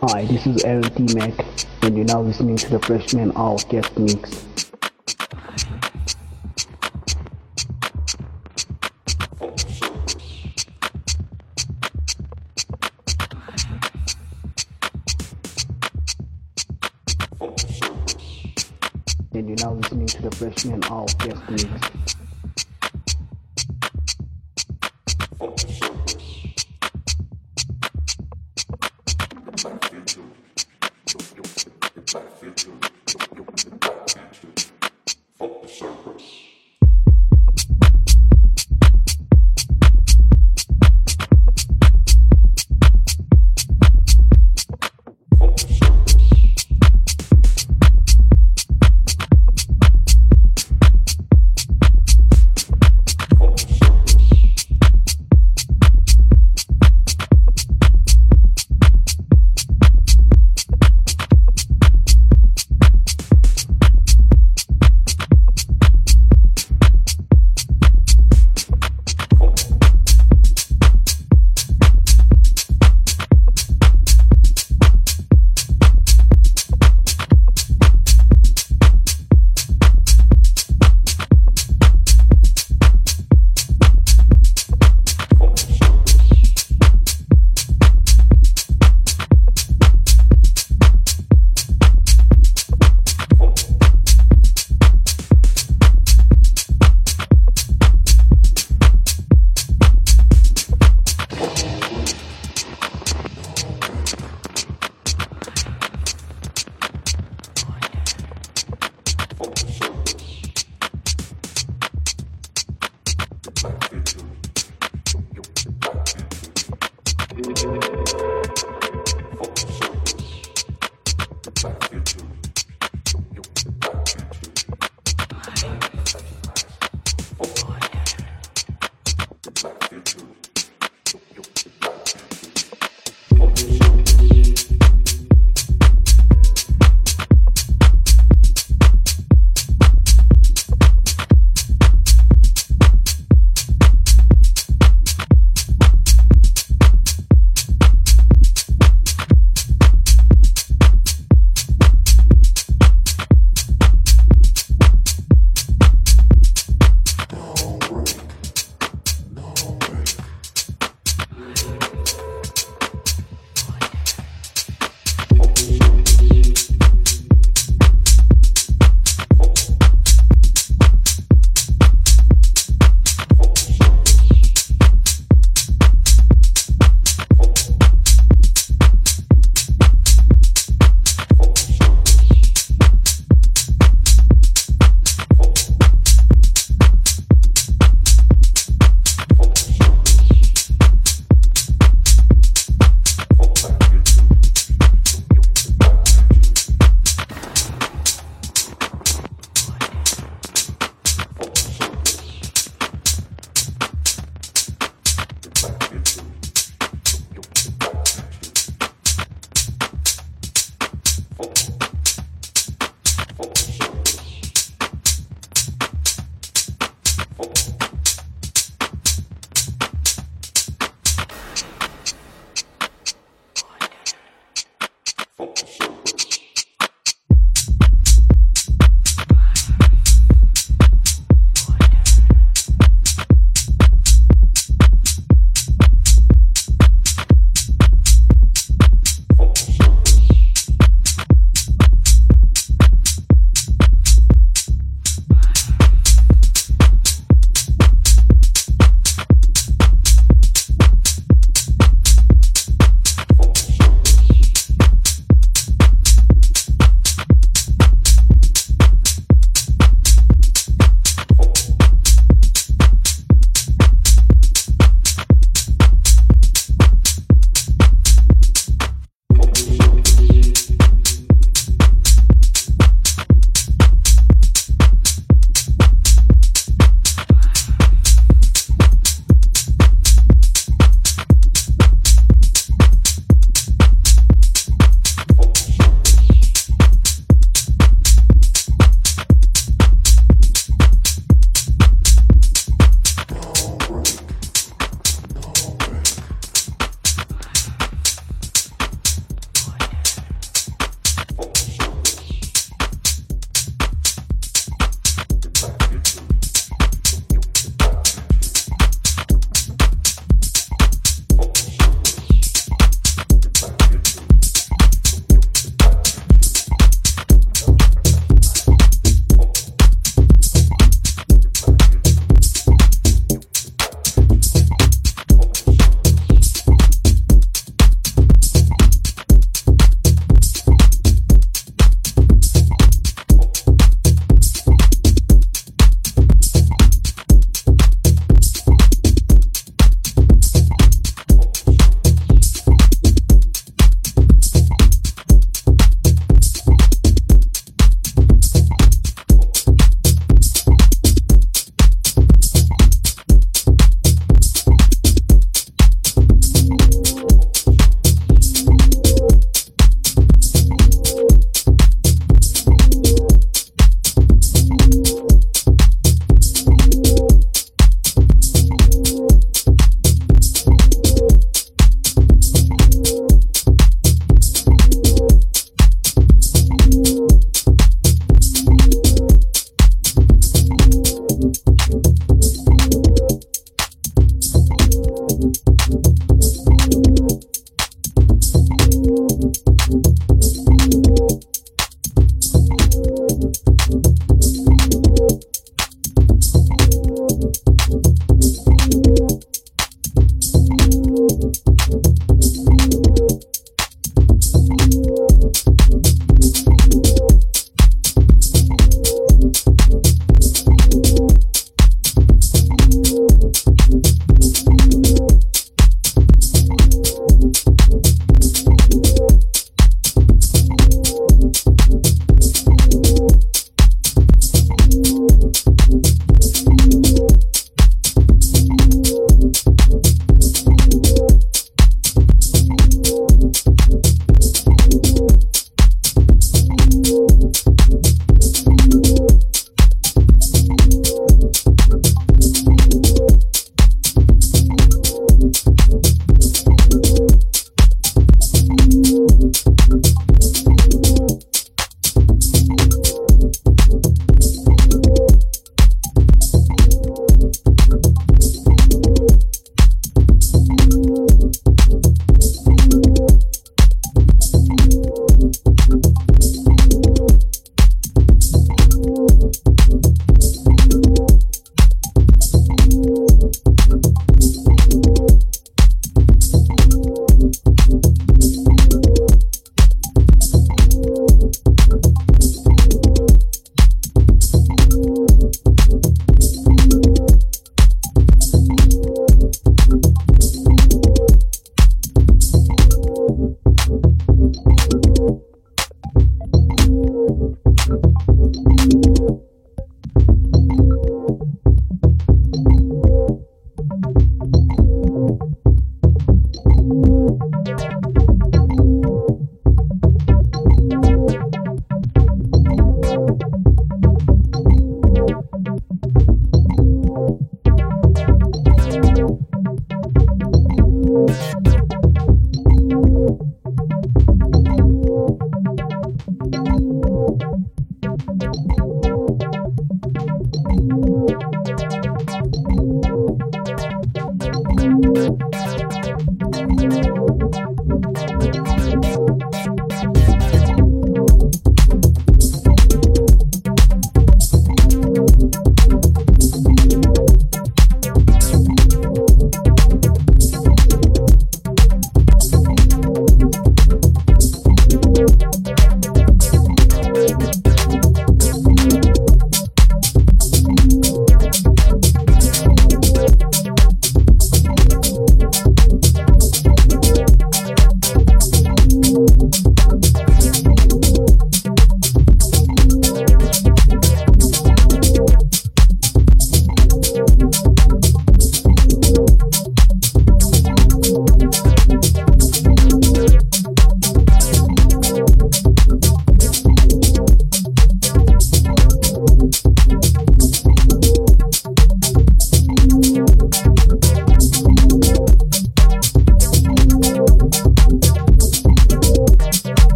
Hi, this is Aaron T. Mac, and you're now listening to the Freshman Hour Guest Mix.